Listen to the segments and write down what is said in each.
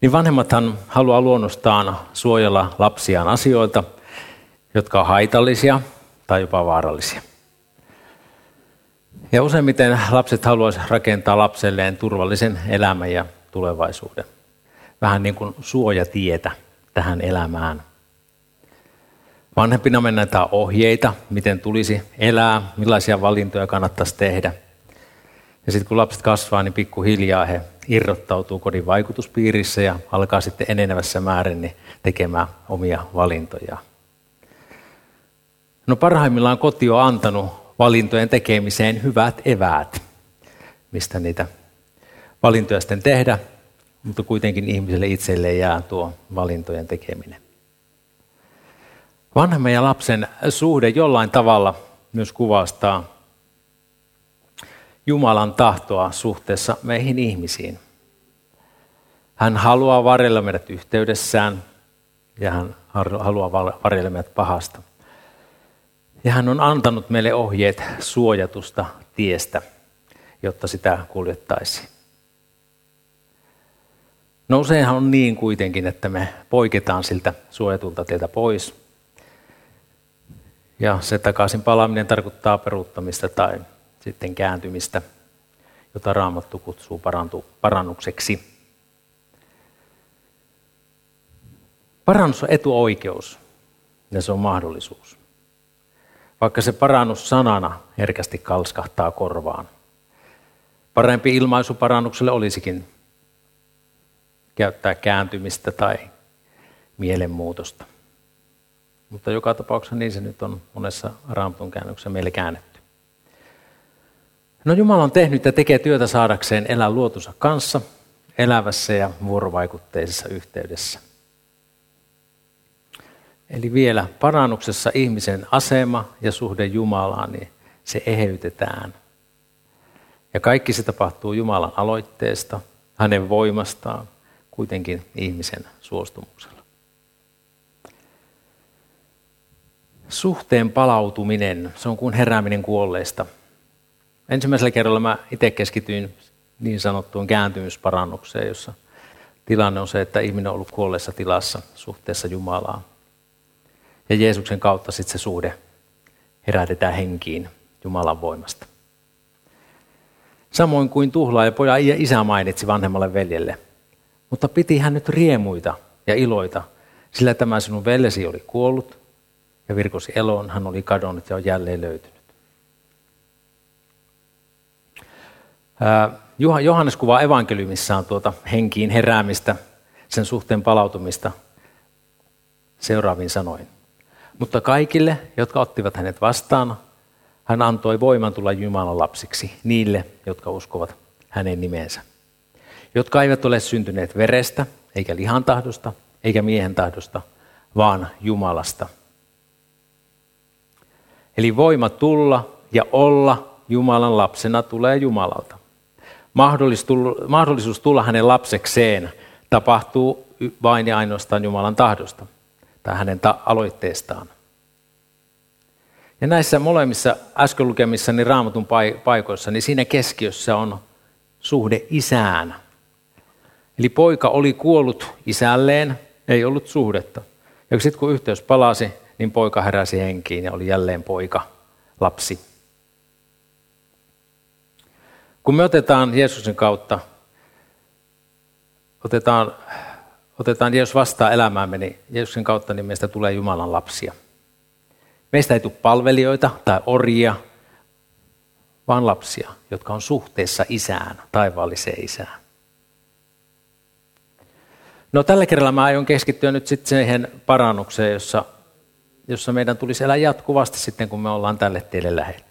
niin vanhemmathan haluaa luonnostaan suojella lapsiaan asioilta, jotka on haitallisia tai jopa vaarallisia. Ja useimmiten lapset haluaisivat rakentaa lapselleen turvallisen elämän ja tulevaisuuden. Vähän niin kuin suojatietä tähän elämään. Vanhempina me ohjeita, miten tulisi elää, millaisia valintoja kannattaisi tehdä. Ja sitten kun lapset kasvaa, niin pikkuhiljaa he irrottautuu kodin vaikutuspiirissä ja alkaa sitten enenevässä määrin niin tekemään omia valintoja. No parhaimmillaan koti on antanut valintojen tekemiseen hyvät eväät, mistä niitä valintoja sitten tehdä, mutta kuitenkin ihmiselle itselleen jää tuo valintojen tekeminen. Vanhemman ja lapsen suhde jollain tavalla myös kuvastaa Jumalan tahtoa suhteessa meihin ihmisiin. Hän haluaa varjella meidät yhteydessään ja hän haluaa varjella meidät pahasta. Ja hän on antanut meille ohjeet suojatusta tiestä, jotta sitä kuljettaisiin. No useinhan on niin kuitenkin, että me poiketaan siltä suojatulta tieltä pois. Ja se takaisin palaaminen tarkoittaa peruuttamista tai sitten kääntymistä, jota Raamattu kutsuu parannukseksi. Parannus on etuoikeus ja se on mahdollisuus. Vaikka se parannus sanana herkästi kalskahtaa korvaan. Parempi ilmaisu parannukselle olisikin käyttää kääntymistä tai mielenmuutosta. Mutta joka tapauksessa niin se nyt on monessa raamatun käännöksessä meille käännetty. No Jumala on tehnyt ja tekee työtä saadakseen elää luotunsa kanssa, elävässä ja vuorovaikutteisessa yhteydessä. Eli vielä parannuksessa ihmisen asema ja suhde Jumalaan, niin se eheytetään. Ja kaikki se tapahtuu Jumalan aloitteesta, hänen voimastaan, kuitenkin ihmisen suostumuksella. Suhteen palautuminen, se on kuin herääminen kuolleista. Ensimmäisellä kerralla mä itse keskityin niin sanottuun kääntymysparannukseen, jossa tilanne on se, että ihminen on ollut kuolleessa tilassa suhteessa Jumalaan. Ja Jeesuksen kautta sitten se suhde herätetään henkiin Jumalan voimasta. Samoin kuin tuhlaaja pojan isä mainitsi vanhemmalle veljelle. Mutta piti hän nyt riemuita ja iloita, sillä tämä sinun veljesi oli kuollut ja virkosi eloon, hän oli kadonnut ja on jälleen löytynyt. Johannes kuvaa evankeliumissaan tuota henkiin heräämistä, sen suhteen palautumista seuraavin sanoin. Mutta kaikille, jotka ottivat hänet vastaan, hän antoi voiman tulla Jumalan lapsiksi niille, jotka uskovat hänen nimeensä. Jotka eivät ole syntyneet verestä, eikä lihan tahdosta, eikä miehen tahdosta, vaan Jumalasta. Eli voima tulla ja olla Jumalan lapsena tulee Jumalalta. Mahdollisuus tulla hänen lapsekseen tapahtuu vain ja ainoastaan Jumalan tahdosta tai hänen ta- aloitteestaan. Ja näissä molemmissa äsken lukemissani raamatun paikoissa, niin siinä keskiössä on suhde isään. Eli poika oli kuollut isälleen, ei ollut suhdetta. Ja sitten kun yhteys palasi, niin poika heräsi henkiin ja oli jälleen poika, lapsi. Kun me otetaan Jeesuksen kautta, otetaan otetaan Jeesus vastaan elämäämme, niin Jeesuksen kautta niin meistä tulee Jumalan lapsia. Meistä ei tule palvelijoita tai orjia, vaan lapsia, jotka on suhteessa isään, taivaalliseen isään. No tällä kerralla mä aion keskittyä nyt sitten siihen parannukseen, jossa, jossa meidän tulisi elää jatkuvasti sitten, kun me ollaan tälle tielle lähetty.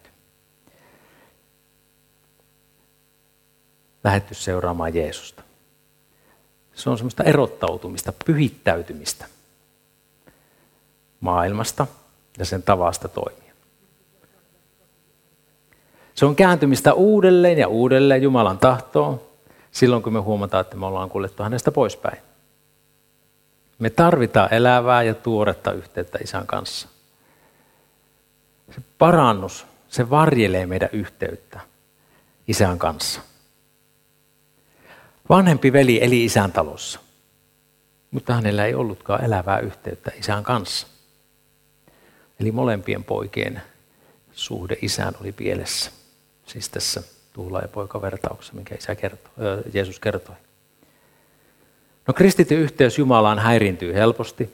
Lähetty seuraamaan Jeesusta. Se on semmoista erottautumista, pyhittäytymistä maailmasta ja sen tavasta toimia. Se on kääntymistä uudelleen ja uudelleen Jumalan tahtoon silloin, kun me huomataan, että me ollaan kuljettu hänestä poispäin. Me tarvitaan elävää ja tuoretta yhteyttä isän kanssa. Se parannus, se varjelee meidän yhteyttä isän kanssa. Vanhempi veli eli isän talossa. mutta hänellä ei ollutkaan elävää yhteyttä isän kanssa. Eli molempien poikien suhde isään oli pielessä. Siis tässä tuula- ja poikavertauksessa, minkä isä kertoi, äh, Jeesus kertoi. No kristityn yhteys Jumalaan häirintyy helposti.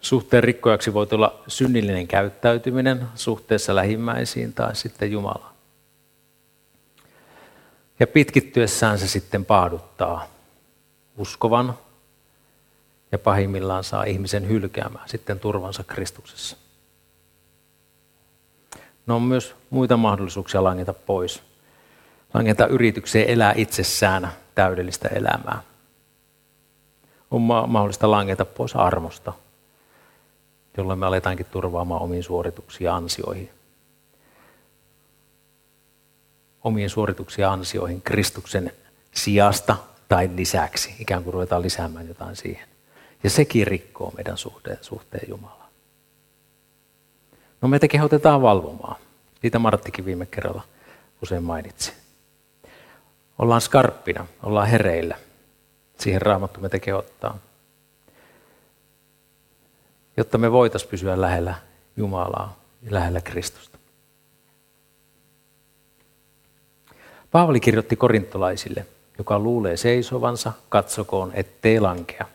Suhteen rikkojaksi voi tulla synnillinen käyttäytyminen suhteessa lähimmäisiin tai sitten Jumalaan. Ja pitkittyessään se sitten paaduttaa uskovan ja pahimmillaan saa ihmisen hylkäämään sitten turvansa Kristuksessa. No on myös muita mahdollisuuksia langeta pois. Langeta yritykseen elää itsessään täydellistä elämää. On mahdollista langeta pois armosta, jolloin me aletaankin turvaamaan omiin suorituksiin ja ansioihin. Omiin suorituksiin ja ansioihin Kristuksen sijasta tai lisäksi. Ikään kuin ruvetaan lisäämään jotain siihen. Ja sekin rikkoo meidän suhteen, suhteen Jumalaan. No meitä kehotetaan valvomaan. Siitä Marttikin viime kerralla usein mainitsi. Ollaan skarppina, ollaan hereillä. Siihen raamattu meitä kehottaa. Jotta me voitaisiin pysyä lähellä Jumalaa ja lähellä Kristusta. Paavali kirjoitti korintolaisille, joka luulee seisovansa, katsokoon, ettei lankea.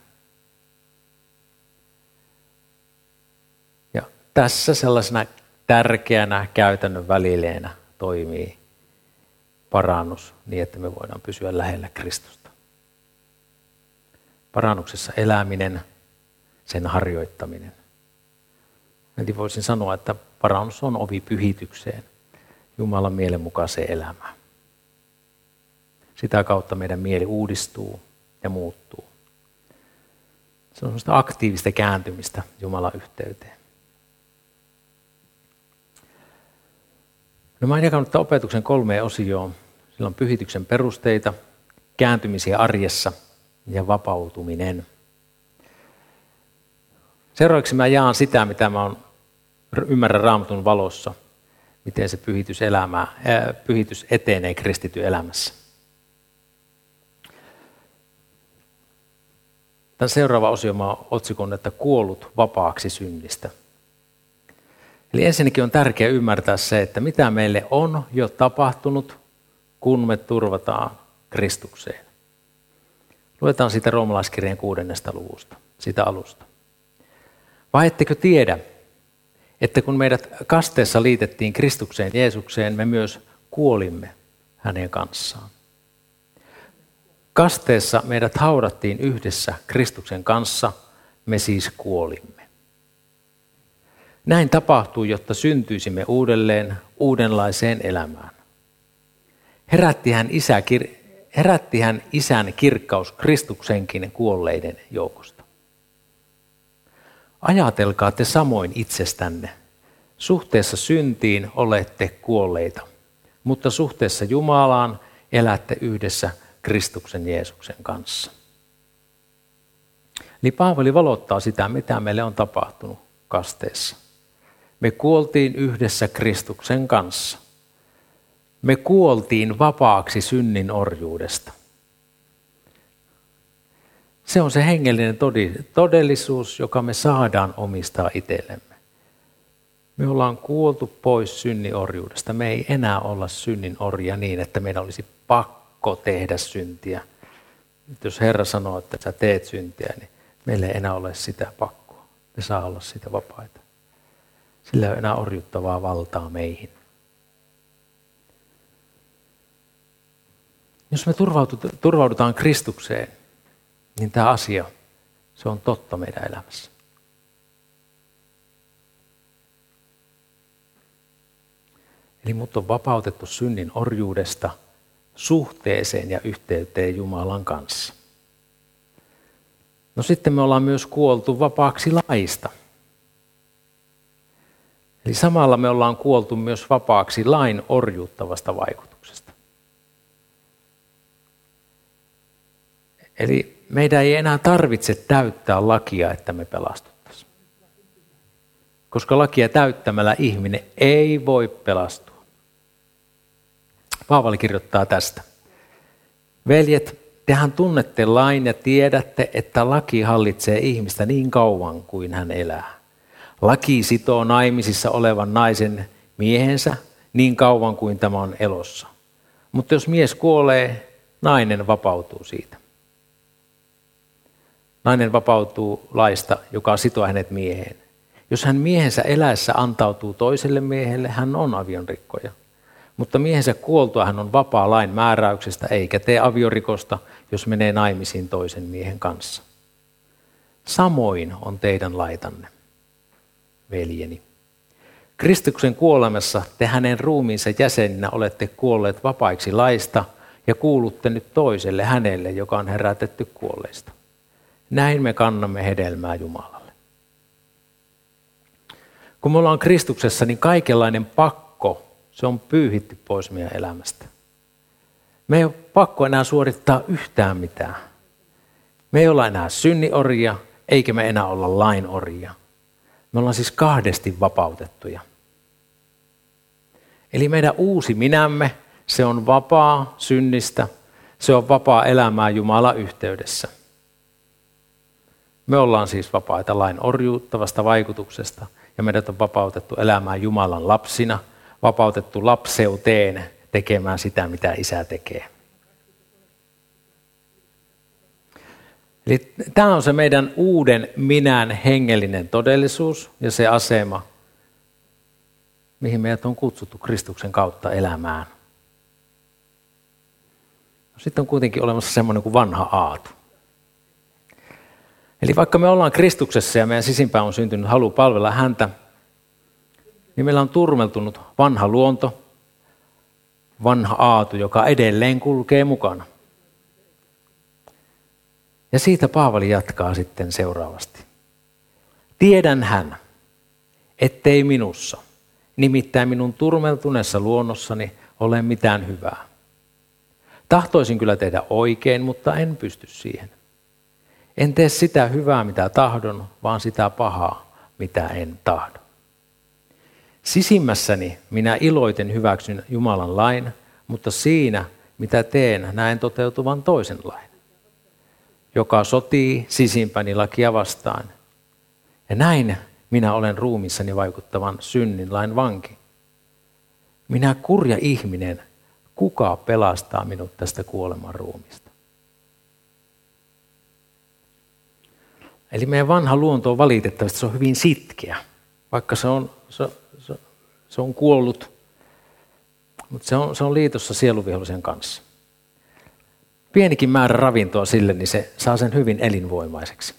Ja tässä sellaisena tärkeänä käytännön välileenä toimii parannus niin, että me voidaan pysyä lähellä Kristusta. Parannuksessa eläminen, sen harjoittaminen. Eli voisin sanoa, että parannus on ovi pyhitykseen, Jumalan mielenmukaiseen elämään. Sitä kautta meidän mieli uudistuu ja muuttuu. Se on sellaista aktiivista kääntymistä Jumalan yhteyteen. No mä oon jakanut opetuksen kolmeen osioon. Sillä on pyhityksen perusteita, kääntymisiä arjessa ja vapautuminen. Seuraavaksi mä jaan sitä, mitä mä oon ymmärrän raamatun valossa, miten se pyhitys, elämä, ää, pyhitys etenee kristity elämässä. Tämän seuraava osio mä otsikon, että kuollut vapaaksi synnistä – Eli ensinnäkin on tärkeää ymmärtää se, että mitä meille on jo tapahtunut, kun me turvataan Kristukseen. Luetaan siitä roomalaiskirjeen kuudennesta luvusta, sitä alusta. Vai ettekö tiedä, että kun meidät kasteessa liitettiin Kristukseen Jeesukseen, me myös kuolimme hänen kanssaan. Kasteessa meidät haudattiin yhdessä Kristuksen kanssa, me siis kuolimme. Näin tapahtui, jotta syntyisimme uudelleen uudenlaiseen elämään. Herätti hän, isä, herätti hän isän kirkkaus Kristuksenkin kuolleiden joukosta. Ajatelkaa te samoin itsestänne. Suhteessa syntiin olette kuolleita, mutta suhteessa Jumalaan elätte yhdessä Kristuksen Jeesuksen kanssa. Eli Paavali valottaa sitä, mitä meille on tapahtunut kasteessa. Me kuoltiin yhdessä Kristuksen kanssa. Me kuoltiin vapaaksi synnin orjuudesta. Se on se hengellinen todellisuus, joka me saadaan omistaa itsellemme. Me ollaan kuoltu pois synnin orjuudesta. Me ei enää olla synnin orja niin, että meidän olisi pakko tehdä syntiä. Jos Herra sanoo, että sä teet syntiä, niin meillä ei enää ole sitä pakkoa. Me saa olla sitä vapaita. Sillä ei ole enää orjuttavaa valtaa meihin. Jos me turvaudutaan Kristukseen, niin tämä asia, se on totta meidän elämässä. Eli mut on vapautettu synnin orjuudesta suhteeseen ja yhteyteen Jumalan kanssa. No sitten me ollaan myös kuoltu vapaaksi laista – Eli samalla me ollaan kuoltu myös vapaaksi lain orjuuttavasta vaikutuksesta. Eli meidän ei enää tarvitse täyttää lakia, että me pelastuttaisiin. Koska lakia täyttämällä ihminen ei voi pelastua. Paavali kirjoittaa tästä. Veljet, tehän tunnette lain ja tiedätte, että laki hallitsee ihmistä niin kauan kuin hän elää. Laki sitoo naimisissa olevan naisen miehensä niin kauan kuin tämä on elossa. Mutta jos mies kuolee, nainen vapautuu siitä. Nainen vapautuu laista, joka sitoo hänet mieheen. Jos hän miehensä eläessä antautuu toiselle miehelle, hän on avionrikkoja. Mutta miehensä kuoltua hän on vapaa lain määräyksestä, eikä tee aviorikosta, jos menee naimisiin toisen miehen kanssa. Samoin on teidän laitanne, veljeni. Kristuksen kuolemassa te hänen ruumiinsa jäseninä olette kuolleet vapaiksi laista ja kuulutte nyt toiselle hänelle, joka on herätetty kuolleista. Näin me kannamme hedelmää Jumalalle. Kun me ollaan Kristuksessa, niin kaikenlainen pakko, se on pyyhitty pois meidän elämästä. Me ei ole pakko enää suorittaa yhtään mitään. Me ei olla enää synniorja, eikä me enää olla lainorja. Me ollaan siis kahdesti vapautettuja. Eli meidän uusi minämme, se on vapaa synnistä, se on vapaa elämää Jumala yhteydessä. Me ollaan siis vapaita lain orjuuttavasta vaikutuksesta ja meidät on vapautettu elämään Jumalan lapsina, vapautettu lapseuteen tekemään sitä, mitä isä tekee. Eli tämä on se meidän uuden minän hengellinen todellisuus ja se asema, mihin meidät on kutsuttu Kristuksen kautta elämään. Sitten on kuitenkin olemassa semmoinen kuin vanha aatu. Eli vaikka me ollaan Kristuksessa ja meidän sisimpään on syntynyt halu palvella häntä, niin meillä on turmeltunut vanha luonto, vanha aatu, joka edelleen kulkee mukana. Ja siitä Paavali jatkaa sitten seuraavasti. Tiedän hän, ettei minussa, nimittäin minun turmeltuneessa luonnossani, ole mitään hyvää. Tahtoisin kyllä tehdä oikein, mutta en pysty siihen. En tee sitä hyvää, mitä tahdon, vaan sitä pahaa, mitä en tahdo. Sisimmässäni minä iloiten hyväksyn Jumalan lain, mutta siinä, mitä teen, näen toteutuvan toisen lain, joka sotii sisimpäni lakia vastaan. Ja näin minä olen ruumissani vaikuttavan synnin lain vanki. Minä kurja ihminen, kuka pelastaa minut tästä kuoleman ruumista? Eli meidän vanha luonto on valitettavasti se on hyvin sitkeä, vaikka se on, se, se, on kuollut, mutta se on, se on liitossa sieluvihollisen kanssa. Pienikin määrä ravintoa sille, niin se saa sen hyvin elinvoimaiseksi.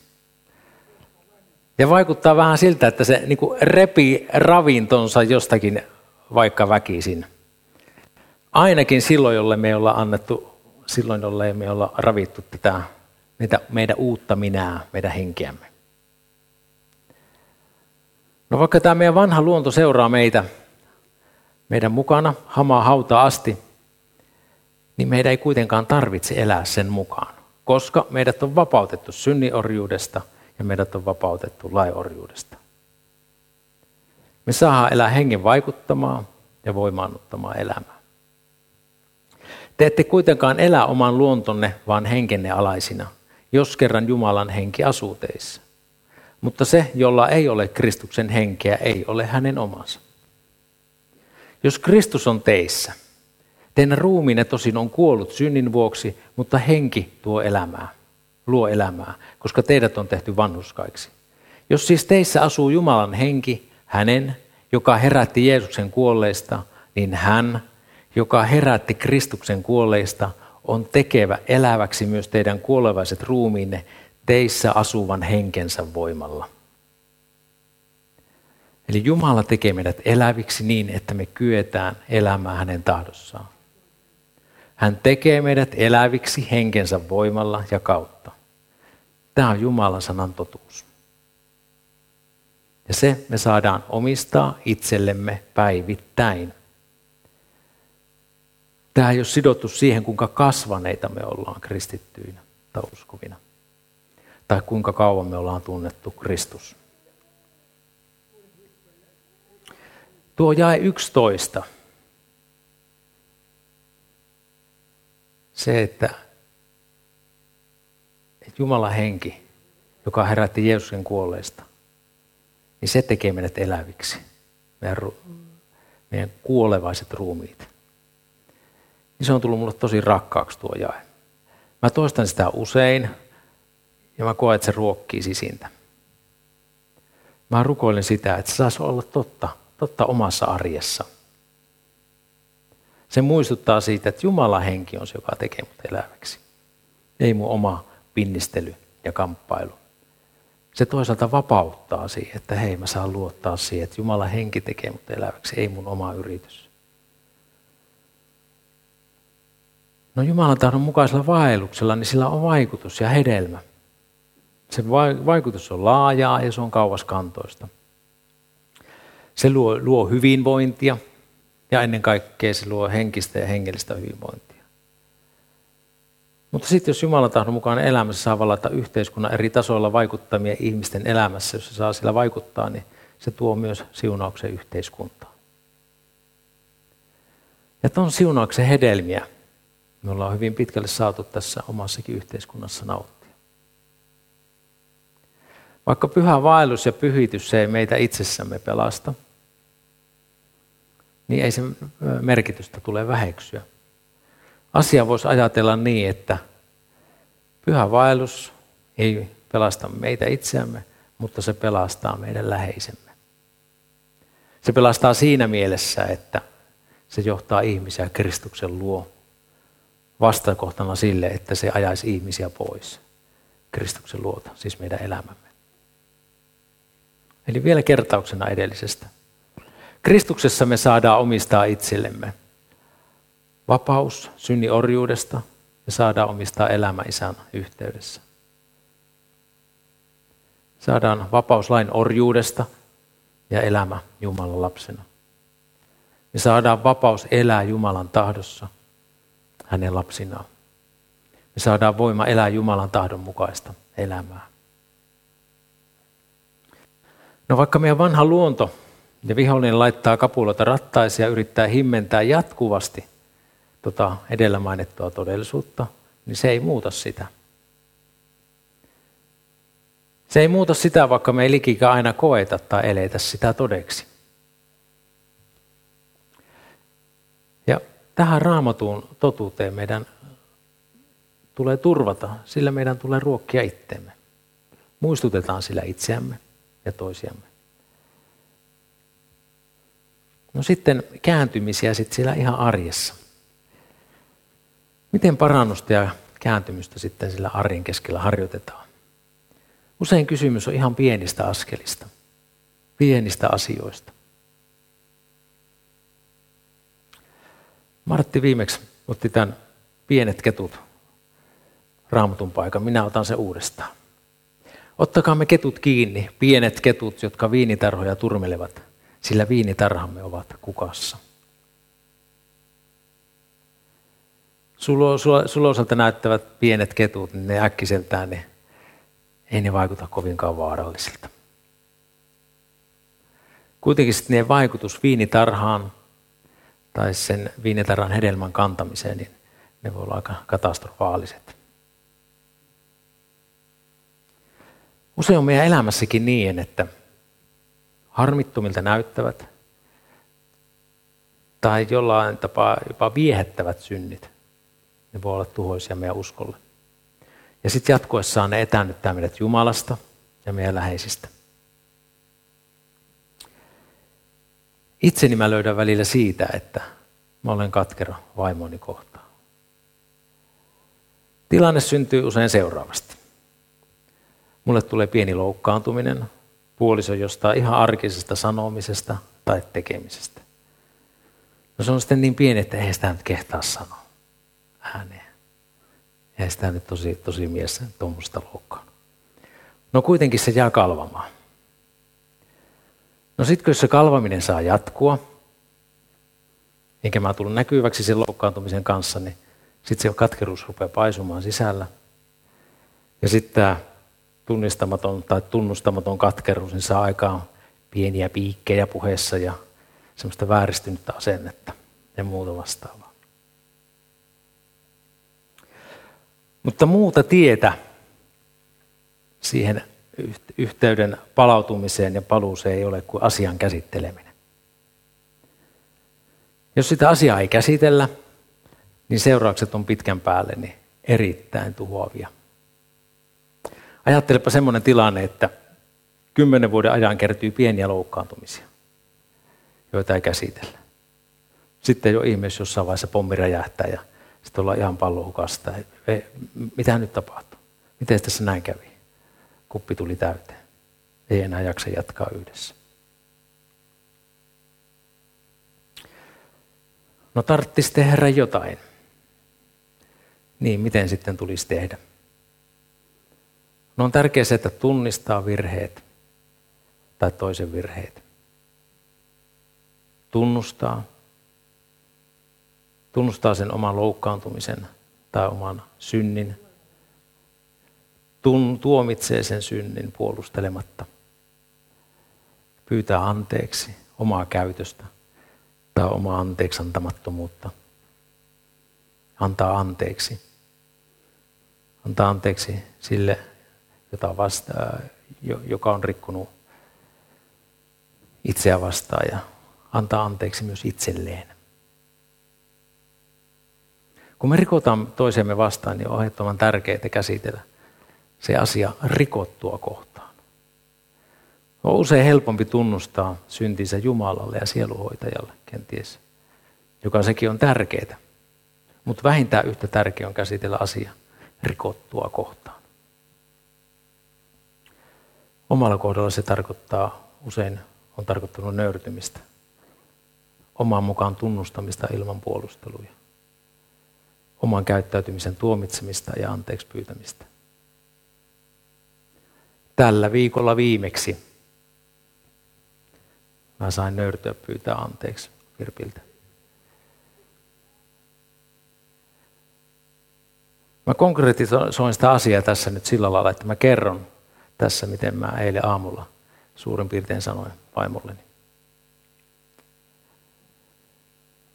Ja vaikuttaa vähän siltä, että se niin repii ravintonsa jostakin vaikka väkisin. Ainakin silloin, jolle me ei olla annettu, silloin, jolle me olla ravittu tätä meitä, meidän uutta minää, meidän henkeämme. No vaikka tämä meidän vanha luonto seuraa meitä, meidän mukana, hamaa hauta asti, niin meidän ei kuitenkaan tarvitse elää sen mukaan, koska meidät on vapautettu synniorjuudesta ja meidät on vapautettu laiorjuudesta. Me saadaan elää hengen vaikuttamaan ja voimaannuttamaan elämää. Te ette kuitenkaan elä oman luontonne, vaan henkenne alaisina – jos kerran Jumalan henki asuu teissä. Mutta se, jolla ei ole Kristuksen henkeä, ei ole hänen omansa. Jos Kristus on teissä, teidän ruumiinne tosin on kuollut synnin vuoksi, mutta henki tuo elämää, luo elämää, koska teidät on tehty vanhuskaiksi. Jos siis teissä asuu Jumalan henki, hänen, joka herätti Jeesuksen kuolleista, niin hän, joka herätti Kristuksen kuolleista, on tekevä eläväksi myös teidän kuolevaiset ruumiinne teissä asuvan henkensä voimalla. Eli Jumala tekee meidät eläviksi niin, että me kyetään elämään hänen tahdossaan. Hän tekee meidät eläviksi henkensä voimalla ja kautta. Tämä on Jumalan sanan totuus. Ja se me saadaan omistaa itsellemme päivittäin. Tämä ei ole sidottu siihen, kuinka kasvaneita me ollaan kristittyinä tai uskovina. Tai kuinka kauan me ollaan tunnettu Kristus. Tuo jae 11. Se, että että henki, joka herätti Jeesuksen kuolleista, niin se tekee meidät eläviksi, meidän, meidän kuolevaiset ruumiit. Niin se on tullut mulle tosi rakkaaksi tuo jae. Mä toistan sitä usein ja mä koen, että se ruokkii sisintä. Mä rukoilen sitä, että se saisi olla totta, totta omassa arjessa. Se muistuttaa siitä, että Jumalan henki on se, joka tekee mut eläväksi. Ei mun oma pinnistely ja kamppailu. Se toisaalta vapauttaa siihen, että hei mä saan luottaa siihen, että Jumalan henki tekee mut eläväksi, ei mun oma yritys. No Jumalan tahdon mukaisella vaelluksella, niin sillä on vaikutus ja hedelmä. Se vaikutus on laajaa ja se on kauaskantoista. Se luo, luo hyvinvointia ja ennen kaikkea se luo henkistä ja hengellistä hyvinvointia. Mutta sitten jos Jumalan tahdon mukaan elämässä saa valata yhteiskunnan eri tasoilla vaikuttamia ihmisten elämässä, jos se saa sillä vaikuttaa, niin se tuo myös siunauksen yhteiskuntaan. Ja tuon siunauksen hedelmiä me ollaan hyvin pitkälle saatu tässä omassakin yhteiskunnassa nauttia. Vaikka pyhä vaellus ja pyhitys ei meitä itsessämme pelasta, niin ei sen merkitystä tule väheksyä. Asia voisi ajatella niin, että pyhä vaellus ei pelasta meitä itseämme, mutta se pelastaa meidän läheisemme. Se pelastaa siinä mielessä, että se johtaa ihmisiä Kristuksen luo vastakohtana sille, että se ajaisi ihmisiä pois Kristuksen luota, siis meidän elämämme. Eli vielä kertauksena edellisestä. Kristuksessa me saadaan omistaa itsellemme vapaus synni orjuudesta ja saadaan omistaa elämä isän yhteydessä. Saadaan vapaus lain orjuudesta ja elämä Jumalan lapsena. Me saadaan vapaus elää Jumalan tahdossa hänen lapsinaan. Me saadaan voima elää Jumalan tahdon mukaista elämää. No vaikka meidän vanha luonto ja vihollinen laittaa kapuloita rattaisia ja yrittää himmentää jatkuvasti tota edellä mainittua todellisuutta, niin se ei muuta sitä. Se ei muuta sitä, vaikka me ei aina koeta tai eletä sitä todeksi. Ja tähän raamatun totuuteen meidän tulee turvata, sillä meidän tulee ruokkia itsemme. Muistutetaan sillä itseämme ja toisiamme. No sitten kääntymisiä sitten siellä ihan arjessa. Miten parannusta ja kääntymystä sitten sillä arjen keskellä harjoitetaan? Usein kysymys on ihan pienistä askelista, pienistä asioista. Martti viimeksi otti tämän pienet ketut raamatun paikan. Minä otan se uudestaan. Ottakaa me ketut kiinni, pienet ketut, jotka viinitarhoja turmelevat, sillä viinitarhamme ovat kukassa. Sulo, sulo, suloiselta näyttävät pienet ketut, niin ne äkkiseltään ne, ei ne vaikuta kovinkaan vaarallisilta. Kuitenkin sitten niiden vaikutus viinitarhaan tai sen viinitarhan hedelmän kantamiseen, niin ne voi olla aika katastrofaaliset. Usein on meidän elämässäkin niin, että harmittomilta näyttävät tai jollain tapaa jopa viehättävät synnit, ne voi olla tuhoisia meidän uskolle. Ja sitten jatkuessaan ne etäännyttää meidät Jumalasta ja meidän läheisistä. Itseni mä löydän välillä siitä, että mä olen katkera vaimoni kohtaan. Tilanne syntyy usein seuraavasti. Mulle tulee pieni loukkaantuminen, puoliso jostain ihan arkisesta sanomisesta tai tekemisestä. No se on sitten niin pieni, että ei sitä nyt kehtaa sanoa ääneen. Ei sitä nyt tosi, tosi mies tuommoista loukkaan. No kuitenkin se jää kalvamaan. No sitten kun se kalvaminen saa jatkua, eikä mä tullut näkyväksi sen loukkaantumisen kanssa, niin sitten se katkeruus rupeaa paisumaan sisällä. Ja sitten tämä tunnistamaton tai tunnustamaton katkeruus, niin saa aikaan pieniä piikkejä puheessa ja semmoista vääristynyttä asennetta ja muuta vastaavaa. Mutta muuta tietä siihen yhteyden palautumiseen ja paluuseen ei ole kuin asian käsitteleminen. Jos sitä asiaa ei käsitellä, niin seuraukset on pitkän päälle niin erittäin tuhoavia. Ajattelepa semmoinen tilanne, että kymmenen vuoden ajan kertyy pieniä loukkaantumisia, joita ei käsitellä. Sitten jo ihmeessä jossain vaiheessa pommi räjähtää ja sitten ollaan ihan pallohukasta. Mitä nyt tapahtuu? Miten tässä näin kävi? Kuppi tuli täyteen. Ei enää jaksa jatkaa yhdessä. No tarttisi tehdä jotain. Niin, miten sitten tulisi tehdä? No on tärkeää se, että tunnistaa virheet tai toisen virheet. Tunnustaa. Tunnustaa sen oman loukkaantumisen tai oman synnin. Tun, tuomitsee sen synnin puolustelematta. Pyytää anteeksi omaa käytöstä tai omaa anteeksi antamattomuutta. Antaa anteeksi. Antaa anteeksi sille, jota vasta, joka on rikkunut itseä vastaan ja antaa anteeksi myös itselleen. Kun me rikotaan toisemme vastaan, niin on ehdottoman tärkeää käsitellä se asia rikottua kohtaan. On usein helpompi tunnustaa syntinsä Jumalalle ja sieluhoitajalle kenties, joka sekin on tärkeää. Mutta vähintään yhtä tärkeää on käsitellä asia rikottua kohtaan. Omalla kohdalla se tarkoittaa usein on tarkoittanut nöyrtymistä, oman mukaan tunnustamista ilman puolusteluja, oman käyttäytymisen tuomitsemista ja anteeksi pyytämistä. Tällä viikolla viimeksi mä sain nöyrtyä pyytää anteeksi Virpiltä. Mä konkretisoin sitä asiaa tässä nyt sillä lailla, että mä kerron tässä, miten mä eilen aamulla suurin piirtein sanoin vaimolleni.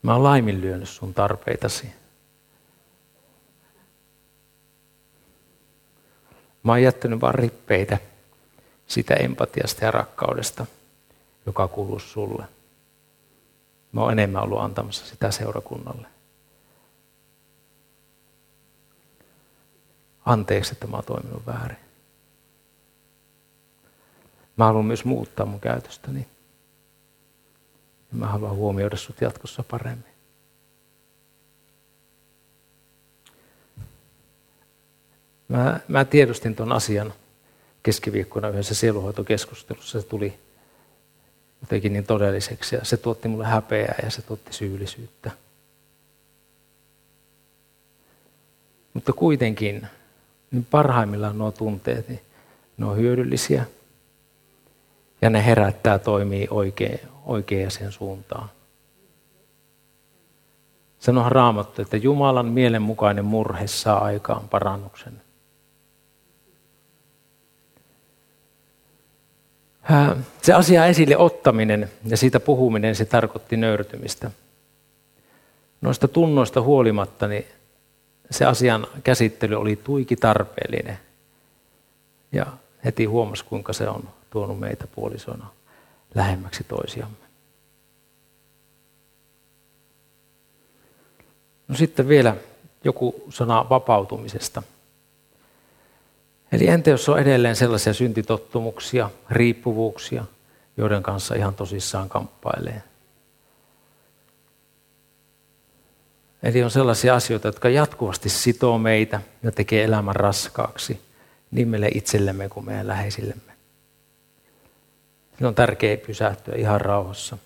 Mä oon laiminlyönyt sun tarpeitasi. Mä oon jättänyt vain rippeitä sitä empatiasta ja rakkaudesta, joka kuuluu sulle. Mä oon enemmän ollut antamassa sitä seurakunnalle. Anteeksi, että mä oon toiminut väärin. Mä haluan myös muuttaa mun käytöstäni. Ja mä haluan huomioida sut jatkossa paremmin. Mä, mä tiedostin tuon asian keskiviikkona yhdessä sieluhoitokeskustelussa. Se tuli jotenkin niin todelliseksi ja se tuotti mulle häpeää ja se tuotti syyllisyyttä. Mutta kuitenkin niin parhaimmillaan nuo tunteet, niin ne on hyödyllisiä – ja ne herättää toimii oikein, oikeaan suuntaan. Sanohan raamattu, että Jumalan mielenmukainen murhe saa aikaan parannuksen. Se asia esille ottaminen ja siitä puhuminen, se tarkoitti nöyrtymistä. Noista tunnoista huolimatta niin se asian käsittely oli tuiki tarpeellinen. Ja heti huomasi, kuinka se on tuonut meitä puolisona lähemmäksi toisiamme. No sitten vielä joku sana vapautumisesta. Eli entä jos on edelleen sellaisia syntitottumuksia, riippuvuuksia, joiden kanssa ihan tosissaan kamppailee. Eli on sellaisia asioita, jotka jatkuvasti sitoo meitä ja tekee elämän raskaaksi niin meille itsellemme kuin meidän läheisillemme. Niin on tärkeää pysähtyä ihan rauhassa.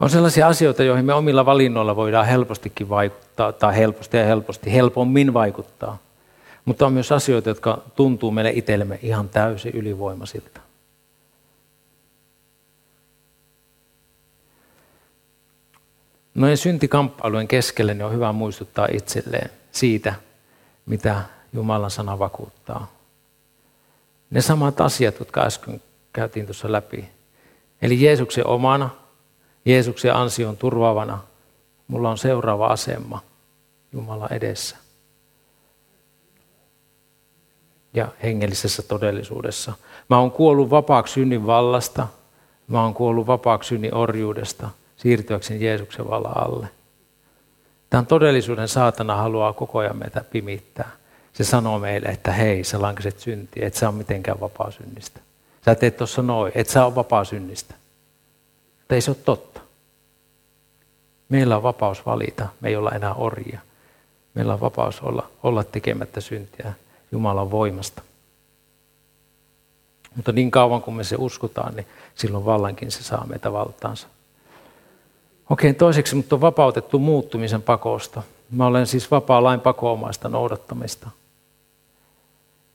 On sellaisia asioita, joihin me omilla valinnoilla voidaan helpostikin vaikuttaa, tai helposti ja helposti, helpommin vaikuttaa. Mutta on myös asioita, jotka tuntuu meille itsellemme ihan täysin ylivoimaisilta. Noin syntikamppailujen keskelle niin on hyvä muistuttaa itselleen siitä, mitä Jumalan sana vakuuttaa ne samat asiat, jotka äsken käytiin tuossa läpi. Eli Jeesuksen omana, Jeesuksen ansion turvaavana, mulla on seuraava asema Jumala edessä. ja hengellisessä todellisuudessa. Mä oon kuollut vapaaksi synnin vallasta, mä oon kuollut vapaaksi synnin orjuudesta, siirtyäkseni Jeesuksen vallan alle. Tämän todellisuuden saatana haluaa koko ajan meitä pimittää. Se sanoo meille, että hei, sä lankaset syntiä, et sä ole mitenkään vapaa synnistä. Sä teet tuossa noin, et sä ole vapaa synnistä. Mutta ei se ole totta. Meillä on vapaus valita, me ei olla enää orjia. Meillä on vapaus olla, olla tekemättä syntiä Jumalan voimasta. Mutta niin kauan kuin me se uskotaan, niin silloin vallankin se saa meitä valtaansa. Okei, toiseksi mutta on vapautettu muuttumisen pakosta. Mä olen siis vapaa lain pakoomaista noudattamista.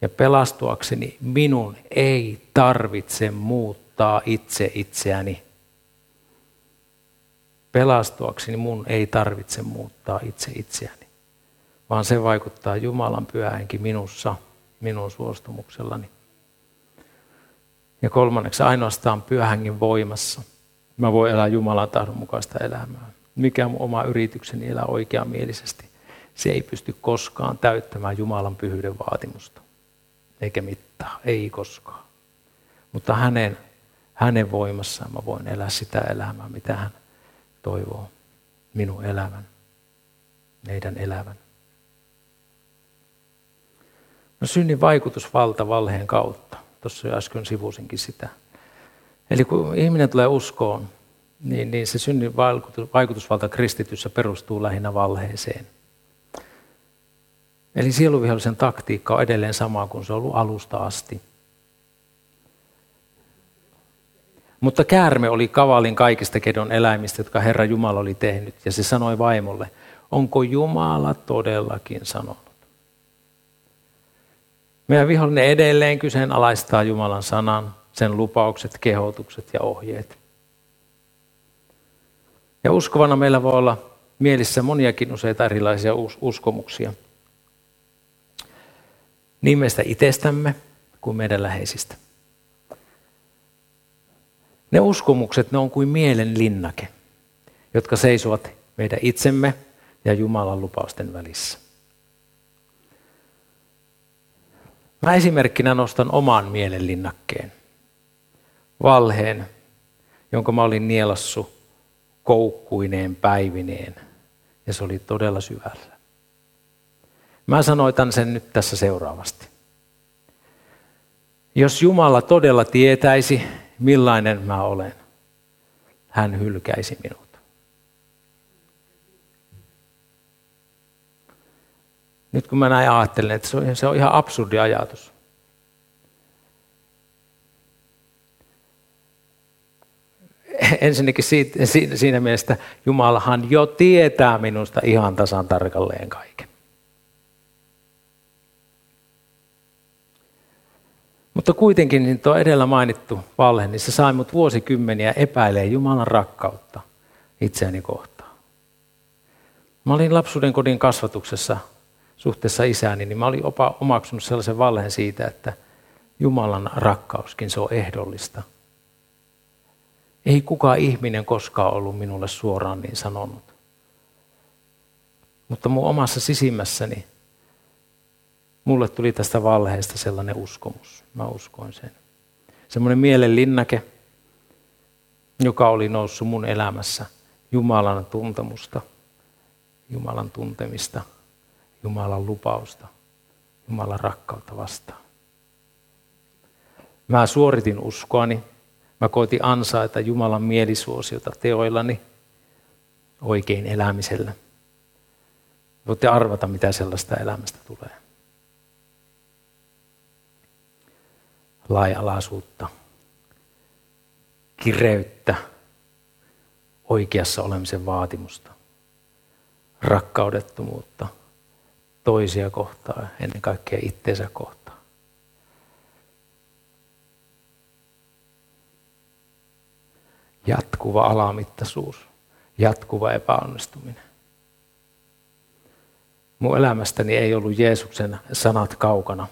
Ja pelastuakseni minun ei tarvitse muuttaa itse itseäni. Pelastuakseni mun ei tarvitse muuttaa itse itseäni, vaan se vaikuttaa Jumalan pyhähenki minussa, minun suostumuksellani. Ja kolmanneksi ainoastaan pyhänkin voimassa – Mä voin elää Jumalan tahdon mukaista elämää. Mikä mun oma yritykseni elää oikeamielisesti, se ei pysty koskaan täyttämään Jumalan pyhyyden vaatimusta. Eikä mittaa, ei koskaan. Mutta hänen, hänen voimassaan mä voin elää sitä elämää, mitä hän toivoo minun elämän, meidän elämän. No synnin vaikutusvalta valheen kautta. Tuossa jo äsken sivusinkin sitä. Eli kun ihminen tulee uskoon, niin, niin se synnin vaikutusvalta kristityssä perustuu lähinnä valheeseen. Eli sieluvihollisen taktiikka on edelleen sama kuin se on ollut alusta asti. Mutta käärme oli kavalin kaikista kedon eläimistä, jotka Herra Jumala oli tehnyt. Ja se sanoi vaimolle, onko Jumala todellakin sanonut? Meidän vihollinen edelleen kyseenalaistaa Jumalan sanan sen lupaukset, kehotukset ja ohjeet. Ja uskovana meillä voi olla mielissä moniakin useita erilaisia uskomuksia. Niin meistä itsestämme kuin meidän läheisistä. Ne uskomukset, ne on kuin mielen linnake, jotka seisovat meidän itsemme ja Jumalan lupausten välissä. Mä esimerkkinä nostan oman mielen linnakkeen valheen, jonka mä olin nielassu koukkuineen päivineen. Ja se oli todella syvällä. Mä sanoitan sen nyt tässä seuraavasti. Jos Jumala todella tietäisi, millainen mä olen, hän hylkäisi minut. Nyt kun mä näin ajattelen, että se on, se on ihan absurdi ajatus. ensinnäkin siitä, siinä mielessä Jumalahan jo tietää minusta ihan tasan tarkalleen kaiken. Mutta kuitenkin niin tuo edellä mainittu valhe, niin se sai mut vuosikymmeniä epäilee Jumalan rakkautta itseäni kohtaan. Mä olin lapsuuden kodin kasvatuksessa suhteessa isääni, niin mä olin opa omaksunut sellaisen valheen siitä, että Jumalan rakkauskin se on ehdollista – ei kukaan ihminen koskaan ollut minulle suoraan niin sanonut. Mutta mun omassa sisimmässäni mulle tuli tästä valheesta sellainen uskomus. Mä uskoin sen. Semmoinen mielen linnake, joka oli noussut mun elämässä Jumalan tuntemusta, Jumalan tuntemista, Jumalan lupausta, Jumalan rakkautta vastaan. Mä suoritin uskoani Mä koitin ansaita Jumalan mielisuosiota teoillani oikein elämisellä. Voitte arvata, mitä sellaista elämästä tulee. Laajalaisuutta, kireyttä, oikeassa olemisen vaatimusta, rakkaudettomuutta, toisia kohtaa, ennen kaikkea itteensä kohtaan. jatkuva alamittaisuus, jatkuva epäonnistuminen. Mun elämästäni ei ollut Jeesuksen sanat kaukana.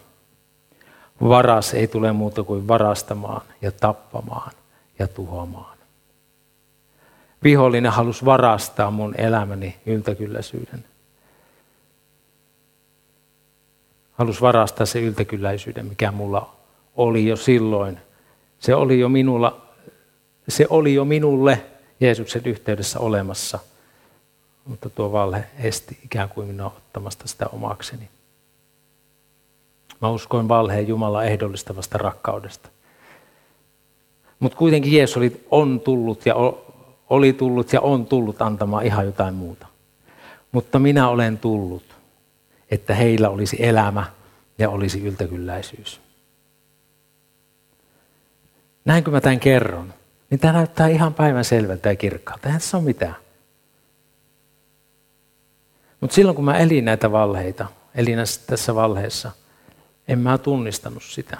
Varas ei tule muuta kuin varastamaan ja tappamaan ja tuhoamaan. Vihollinen halusi varastaa mun elämäni yltäkylläisyyden. halusi varastaa se yltäkylläisyyden, mikä mulla oli jo silloin. Se oli jo minulla, se oli jo minulle Jeesuksen yhteydessä olemassa. Mutta tuo valhe esti ikään kuin minua ottamasta sitä omakseni. Mä uskoin valheen Jumalan ehdollistavasta rakkaudesta. Mutta kuitenkin Jeesus oli, on tullut ja oli tullut ja on tullut antamaan ihan jotain muuta. Mutta minä olen tullut, että heillä olisi elämä ja olisi yltäkylläisyys. Näin kun mä tämän kerron, niin tämä näyttää ihan päivän selvältä ja kirkkaalta. Eihän tässä ole mitään. Mutta silloin kun mä elin näitä valheita, elin tässä valheessa, en mä tunnistanut sitä.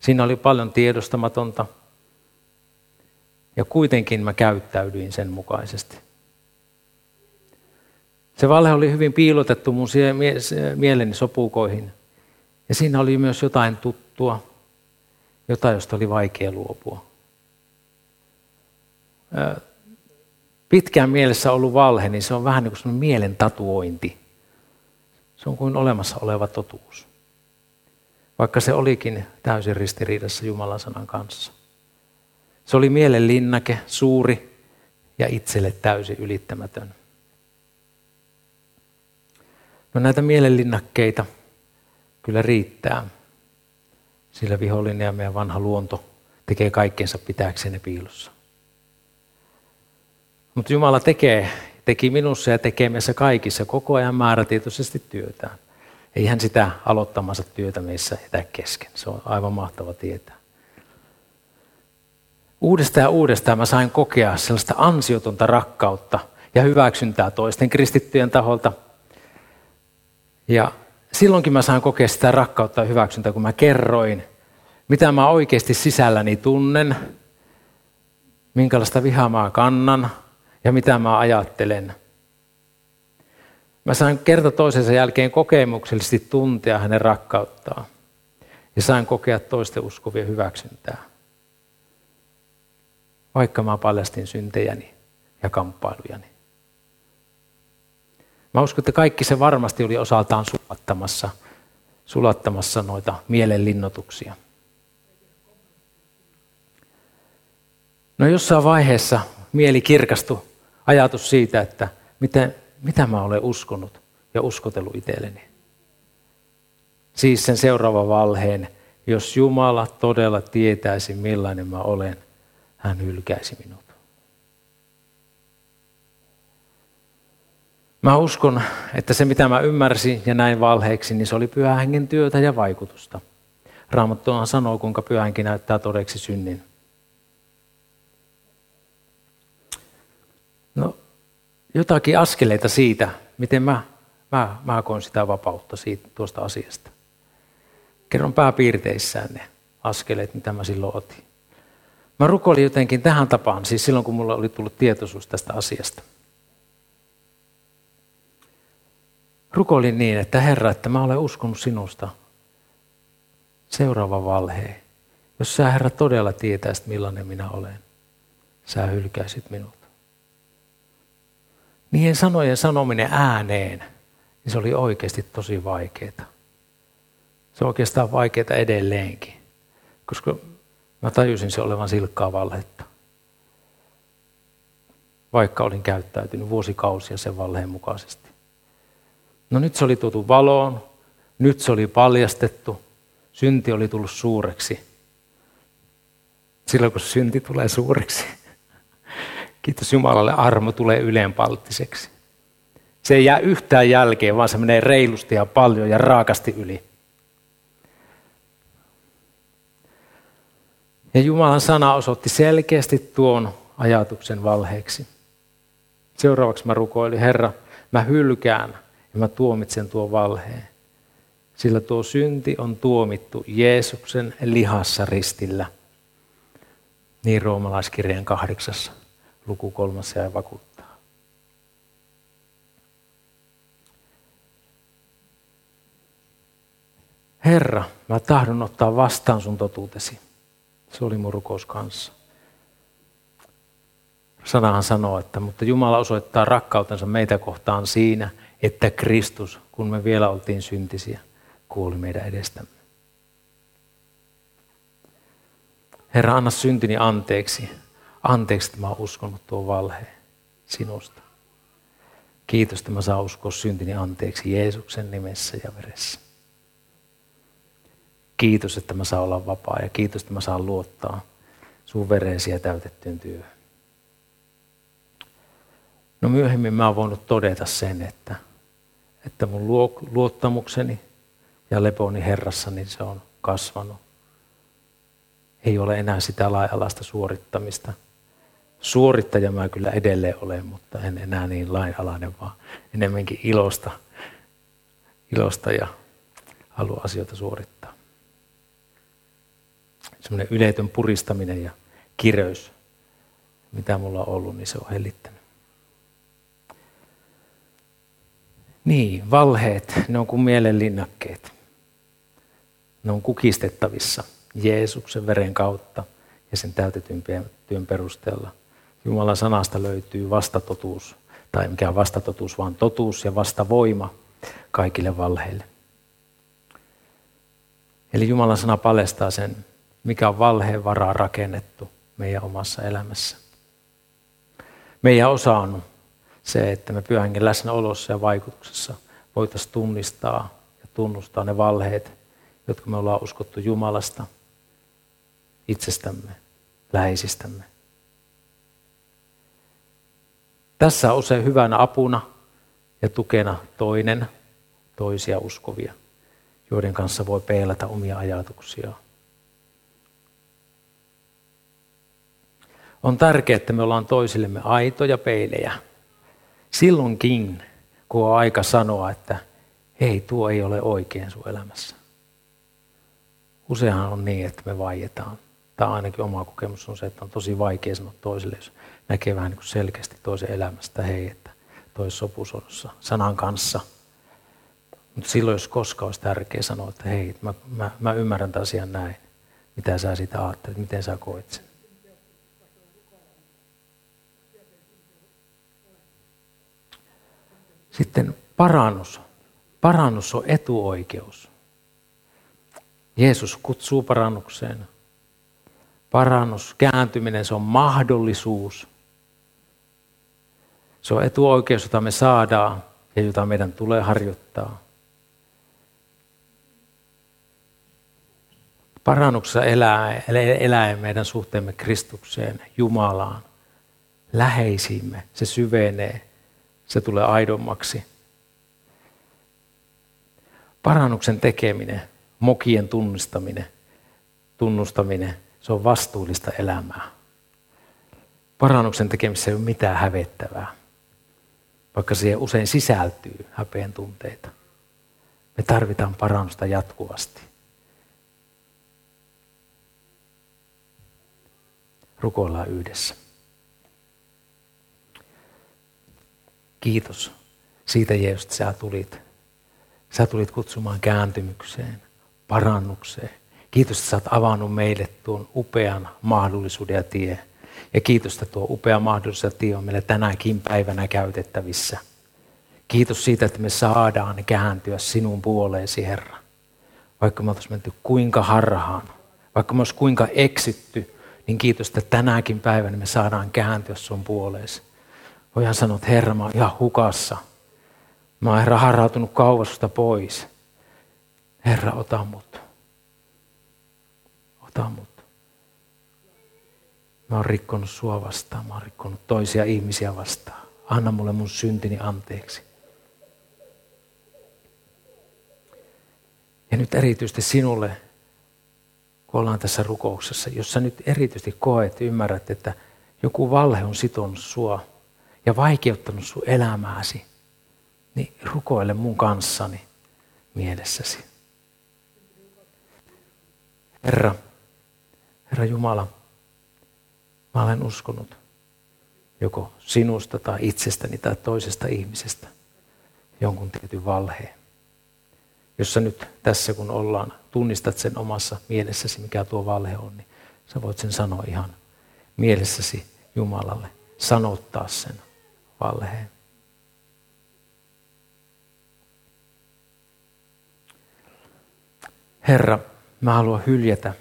Siinä oli paljon tiedostamatonta, ja kuitenkin mä käyttäydyin sen mukaisesti. Se valhe oli hyvin piilotettu mun mieleni sopukoihin. Ja siinä oli myös jotain tuttua, jotain, josta oli vaikea luopua. Pitkään mielessä ollut valhe, niin se on vähän niin kuin mielen tatuointi. Se on kuin olemassa oleva totuus. Vaikka se olikin täysin ristiriidassa Jumalan sanan kanssa. Se oli mielen linnake, suuri ja itselle täysin ylittämätön. No näitä mielenlinnakkeita kyllä riittää, sillä vihollinen ja meidän vanha luonto tekee kaikkensa pitääkseen ne piilossa. Mutta Jumala tekee, teki minussa ja tekee meissä kaikissa koko ajan määrätietoisesti työtään. Ei hän sitä aloittamansa työtä meissä etä kesken. Se on aivan mahtava tietää. Uudestaan ja uudestaan mä sain kokea sellaista ansiotonta rakkautta ja hyväksyntää toisten kristittyjen taholta. Ja silloinkin mä sain kokea sitä rakkautta ja hyväksyntää, kun mä kerroin, mitä mä oikeasti sisälläni tunnen, minkälaista vihaa mä kannan ja mitä mä ajattelen. Mä sain kerta toisensa jälkeen kokemuksellisesti tuntea hänen rakkauttaan ja sain kokea toisten uskovien hyväksyntää vaikka mä paljastin syntejäni ja kamppailujani. Mä uskon, että kaikki se varmasti oli osaltaan sulattamassa, sulattamassa noita mielenlinnotuksia. No jossain vaiheessa mieli kirkastui ajatus siitä, että miten, mitä mä olen uskonut ja uskotellut itselleni. Siis sen seuraava valheen, jos Jumala todella tietäisi millainen mä olen, hän hylkäisi minut. Mä uskon, että se mitä mä ymmärsin ja näin valheeksi, niin se oli pyhän hengen työtä ja vaikutusta. Raamattuhan sanoo, kuinka pyhänkin näyttää todeksi synnin. No, jotakin askeleita siitä, miten mä, mä, mä koen sitä vapautta siitä, tuosta asiasta. Kerron pääpiirteissään ne askeleet, mitä mä silloin otin. Mä rukoilin jotenkin tähän tapaan, siis silloin kun mulla oli tullut tietoisuus tästä asiasta. Rukoilin niin, että Herra, että mä olen uskonut sinusta seuraava valheen. Jos sä Herra todella tietäisit millainen minä olen, sä hylkäisit minut. Niiden sanojen sanominen ääneen, niin se oli oikeasti tosi vaikeaa. Se on oikeastaan vaikeaa edelleenkin, koska Mä tajusin se olevan silkkaa valhetta. Vaikka olin käyttäytynyt vuosikausia sen valheen mukaisesti. No nyt se oli tuotu valoon, nyt se oli paljastettu, synti oli tullut suureksi. Silloin kun synti tulee suureksi, kiitos Jumalalle, armo tulee ylenpalttiseksi. Se ei jää yhtään jälkeen, vaan se menee reilusti ja paljon ja raakasti yli. Ja Jumalan sana osoitti selkeästi tuon ajatuksen valheeksi. Seuraavaksi mä rukoilin, Herra, mä hylkään ja mä tuomitsen tuon valheen. Sillä tuo synti on tuomittu Jeesuksen lihassa ristillä. Niin roomalaiskirjan kahdeksassa luku kolmas ja vakuuttaa. Herra, mä tahdon ottaa vastaan sun totuutesi. Se oli mun rukous kanssa. Sanahan sanoo, että mutta Jumala osoittaa rakkautensa meitä kohtaan siinä, että Kristus, kun me vielä oltiin syntisiä, kuoli meidän edestämme. Herra, anna syntini anteeksi. Anteeksi, että mä oon uskonut tuon valheen sinusta. Kiitos, että mä saan uskoa syntini anteeksi Jeesuksen nimessä ja veressä. Kiitos, että mä saan olla vapaa ja kiitos, että mä saan luottaa sun vereesi ja täytettyyn työhön. No myöhemmin mä oon voinut todeta sen, että, että mun luottamukseni ja leponi Herrassa, niin se on kasvanut. Ei ole enää sitä laajalaista suorittamista. Suorittaja mä kyllä edelleen olen, mutta en enää niin lainalainen, vaan enemmänkin ilosta, ilosta ja haluan asioita suorittaa. Semmoinen yleitön puristaminen ja kireys, mitä mulla on ollut, niin se on hellittänyt. Niin, valheet, ne on kuin mielenlinnakkeet. Ne on kukistettavissa Jeesuksen veren kautta ja sen täytetyn työn perusteella. Jumalan sanasta löytyy vastatotuus, tai mikä on vastatotuus, vaan totuus ja vastavoima kaikille valheille. Eli Jumalan sana paljastaa sen, mikä on valheen varaa rakennettu meidän omassa elämässä. Meidän osa on se, että me pyhänkin läsnäolossa ja vaikutuksessa voitaisiin tunnistaa ja tunnustaa ne valheet, jotka me ollaan uskottu Jumalasta, itsestämme, läheisistämme. Tässä on usein hyvänä apuna ja tukena toinen, toisia uskovia, joiden kanssa voi peilata omia ajatuksiaan. On tärkeää, että me ollaan toisillemme aitoja peilejä. Silloinkin, kun on aika sanoa, että hei, tuo ei ole oikein sun elämässä. Useinhan on niin, että me vaietaan. Tai ainakin oma kokemus on se, että on tosi vaikea sanoa toiselle, jos näkee vähän niin selkeästi toisen elämästä, hei, että toi sopusodossa sanan kanssa. Mutta silloin, jos koskaan olisi tärkeää sanoa, että hei, mä, mä, mä ymmärrän tämän asian näin. Mitä sä siitä ajattelet, miten sä koet sen. Sitten parannus. Parannus on etuoikeus. Jeesus kutsuu parannukseen. Parannus, kääntyminen, se on mahdollisuus. Se on etuoikeus, jota me saadaan ja jota meidän tulee harjoittaa. Parannuksessa elää, elää meidän suhteemme Kristukseen, Jumalaan, läheisimme. Se syvenee, se tulee aidommaksi. Parannuksen tekeminen, mokien tunnistaminen, tunnustaminen, se on vastuullista elämää. Parannuksen tekemisessä ei ole mitään hävettävää, vaikka siihen usein sisältyy häpeen tunteita. Me tarvitaan parannusta jatkuvasti. Rukoillaan yhdessä. Kiitos siitä Jeesus, että sä tulit. Sä tulit kutsumaan kääntymykseen, parannukseen. Kiitos, että sä oot avannut meille tuon upean mahdollisuuden ja tie. Ja että tuo upea mahdollisuus tie on meille tänäkin päivänä käytettävissä. Kiitos siitä, että me saadaan kääntyä sinun puoleesi, Herra. Vaikka me oltaisiin menty kuinka harhaan, vaikka me olisi kuinka eksitty, niin kiitos, että tänäkin päivänä me saadaan kääntyä sun puoleesi. Voihan sanoa, että Herra, mä oon ihan hukassa. Mä oon Herra harhautunut kauas pois. Herra, ota mut. Ota mut. Mä oon rikkonut sua vastaan, mä oon rikkonut toisia ihmisiä vastaan. Anna mulle mun syntini anteeksi. Ja nyt erityisesti sinulle, kun ollaan tässä rukouksessa, jos sä nyt erityisesti koet, ymmärrät, että joku valhe on sitonut sua ja vaikeuttanut sun elämääsi, niin rukoile mun kanssani mielessäsi. Herra, Herra Jumala, mä olen uskonut joko sinusta tai itsestäni tai toisesta ihmisestä jonkun tietyn valheen. Jos sä nyt tässä kun ollaan, tunnistat sen omassa mielessäsi, mikä tuo valhe on, niin sä voit sen sanoa ihan mielessäsi Jumalalle, sanottaa sen valheen. Herra, mä haluan hyljätä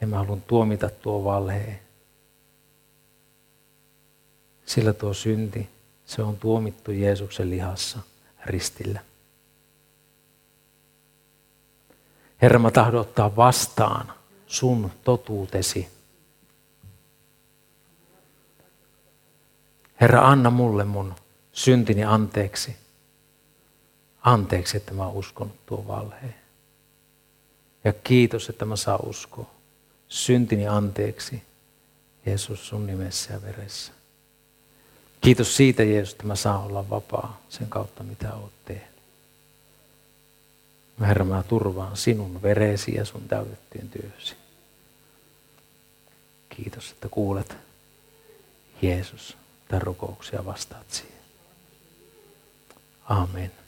ja mä haluan tuomita tuo valheen. Sillä tuo synti, se on tuomittu Jeesuksen lihassa ristillä. Herra, mä tahdon ottaa vastaan sun totuutesi. Herra, anna mulle mun syntini anteeksi. Anteeksi, että mä uskon tuo valheen. Ja kiitos, että mä saan uskoa syntini anteeksi, Jeesus sun nimessä ja veressä. Kiitos siitä, Jeesus, että mä saan olla vapaa sen kautta, mitä oot tehnyt. Herra, mä turvaan sinun veresi ja sun täytettyyn työsi. Kiitos, että kuulet Jeesus tämän rukouksia vastaat siihen. Amen.